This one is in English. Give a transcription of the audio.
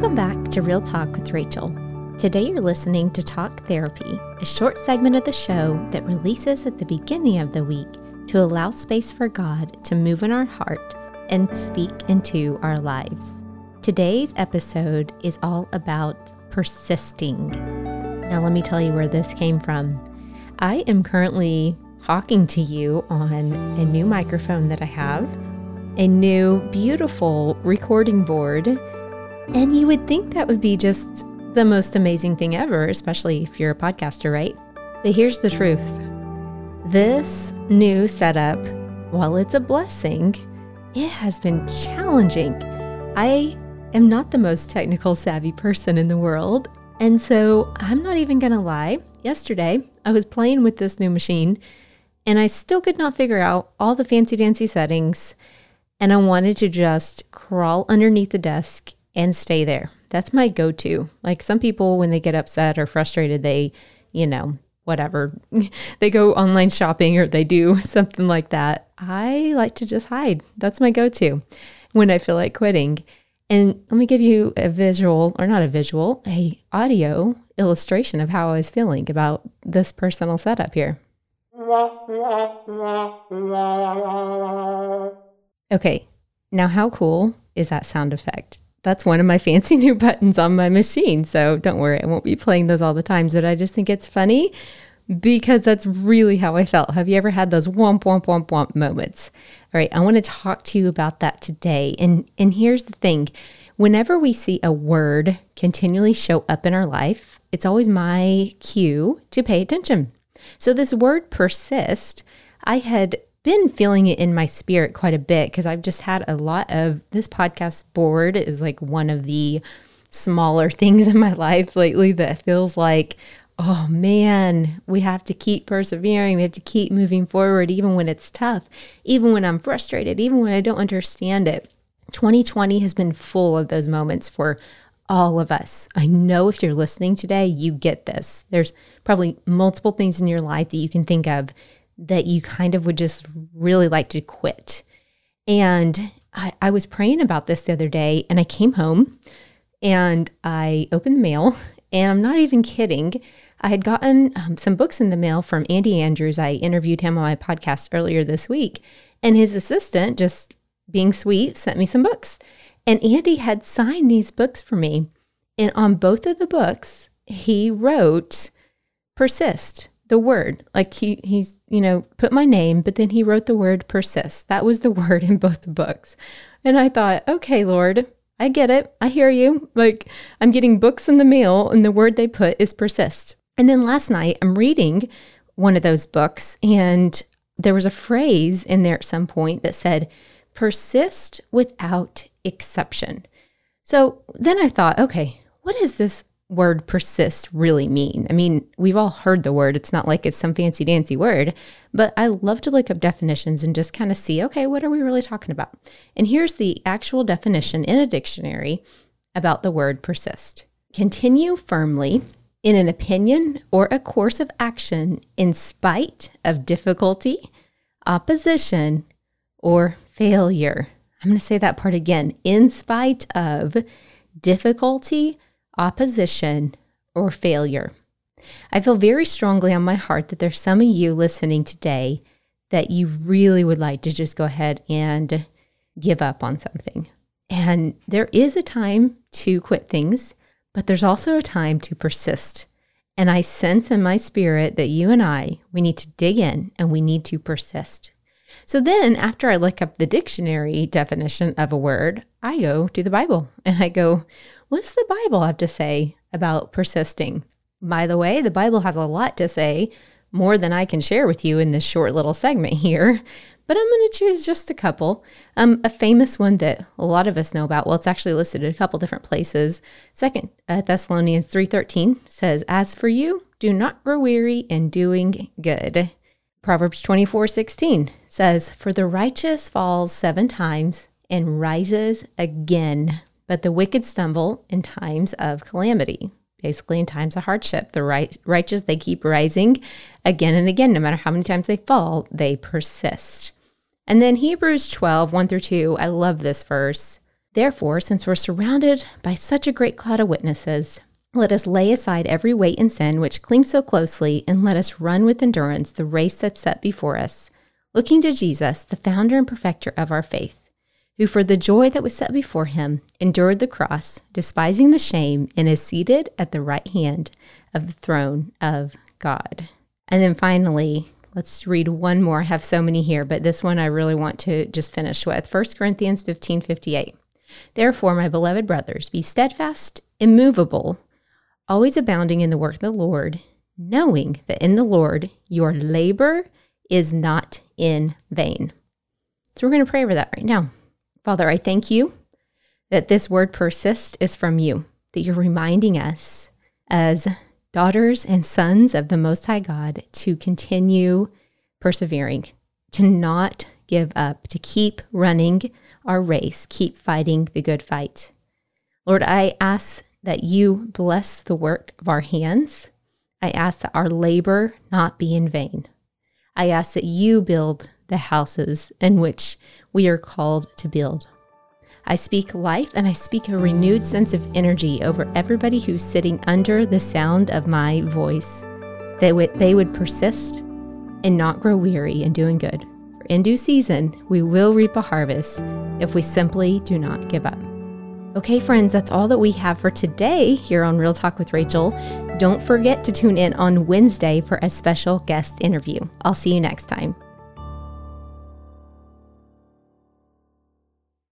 Welcome back to Real Talk with Rachel. Today you're listening to Talk Therapy, a short segment of the show that releases at the beginning of the week to allow space for God to move in our heart and speak into our lives. Today's episode is all about persisting. Now, let me tell you where this came from. I am currently talking to you on a new microphone that I have, a new beautiful recording board, and you would think that would be just the most amazing thing ever, especially if you're a podcaster, right? But here's the truth this new setup, while it's a blessing, it has been challenging. I am not the most technical savvy person in the world. And so I'm not even going to lie. Yesterday, I was playing with this new machine and I still could not figure out all the fancy dancy settings. And I wanted to just crawl underneath the desk and stay there. That's my go to. Like some people, when they get upset or frustrated, they, you know, whatever, they go online shopping or they do something like that. I like to just hide. That's my go to when I feel like quitting. And let me give you a visual, or not a visual, a audio illustration of how I was feeling about this personal setup here. Okay, now how cool is that sound effect? That's one of my fancy new buttons on my machine. So don't worry, I won't be playing those all the time, but I just think it's funny because that's really how I felt. Have you ever had those womp womp womp womp moments? All right, I want to talk to you about that today. And and here's the thing. Whenever we see a word continually show up in our life, it's always my cue to pay attention. So, this word persist, I had been feeling it in my spirit quite a bit because I've just had a lot of this podcast board is like one of the smaller things in my life lately that feels like, oh man, we have to keep persevering. We have to keep moving forward, even when it's tough, even when I'm frustrated, even when I don't understand it. 2020 has been full of those moments for all of us. I know if you're listening today, you get this. There's probably multiple things in your life that you can think of that you kind of would just really like to quit. And I, I was praying about this the other day, and I came home and I opened the mail, and I'm not even kidding. I had gotten um, some books in the mail from Andy Andrews. I interviewed him on my podcast earlier this week, and his assistant, just being sweet, sent me some books. And Andy had signed these books for me. And on both of the books, he wrote persist, the word. Like he he's, you know, put my name, but then he wrote the word persist. That was the word in both the books. And I thought, okay, Lord, I get it. I hear you. Like I'm getting books in the mail and the word they put is persist. And then last night I'm reading one of those books and there was a phrase in there at some point that said, persist without exception. So then I thought, okay, what is this word persist really mean? I mean, we've all heard the word. It's not like it's some fancy dancy word, but I love to look up definitions and just kind of see, okay, what are we really talking about? And here's the actual definition in a dictionary about the word persist continue firmly in an opinion or a course of action in spite of difficulty, opposition, or failure. I'm going to say that part again. In spite of difficulty, opposition, or failure. I feel very strongly on my heart that there's some of you listening today that you really would like to just go ahead and give up on something. And there is a time to quit things, but there's also a time to persist. And I sense in my spirit that you and I, we need to dig in and we need to persist. So then, after I look up the dictionary definition of a word, I go to the Bible and I go, what's the Bible have to say about persisting? By the way, the Bible has a lot to say, more than I can share with you in this short little segment here. But I'm going to choose just a couple. Um, a famous one that a lot of us know about. Well, it's actually listed in a couple different places. Second uh, Thessalonians 3:13 says, "As for you, do not grow weary in doing good." Proverbs 24 16 says, For the righteous falls seven times and rises again, but the wicked stumble in times of calamity. Basically, in times of hardship, the right, righteous, they keep rising again and again. No matter how many times they fall, they persist. And then Hebrews 12, 1 through 2, I love this verse. Therefore, since we're surrounded by such a great cloud of witnesses, let us lay aside every weight and sin which clings so closely, and let us run with endurance the race that's set before us, looking to Jesus, the founder and perfecter of our faith, who for the joy that was set before him endured the cross, despising the shame, and is seated at the right hand of the throne of God. And then finally, let's read one more. I have so many here, but this one I really want to just finish with. 1 Corinthians 15 58. Therefore, my beloved brothers, be steadfast, immovable, always abounding in the work of the Lord, knowing that in the Lord your labor is not in vain. So we're going to pray over that right now. Father, I thank you that this word persist is from you, that you're reminding us as daughters and sons of the Most High God to continue persevering, to not give up, to keep running our race, keep fighting the good fight. Lord, I ask that you bless the work of our hands. I ask that our labor not be in vain. I ask that you build the houses in which we are called to build. I speak life and I speak a renewed sense of energy over everybody who's sitting under the sound of my voice, that they would persist and not grow weary in doing good. For in due season, we will reap a harvest if we simply do not give up. Okay, friends, that's all that we have for today here on Real Talk with Rachel. Don't forget to tune in on Wednesday for a special guest interview. I'll see you next time.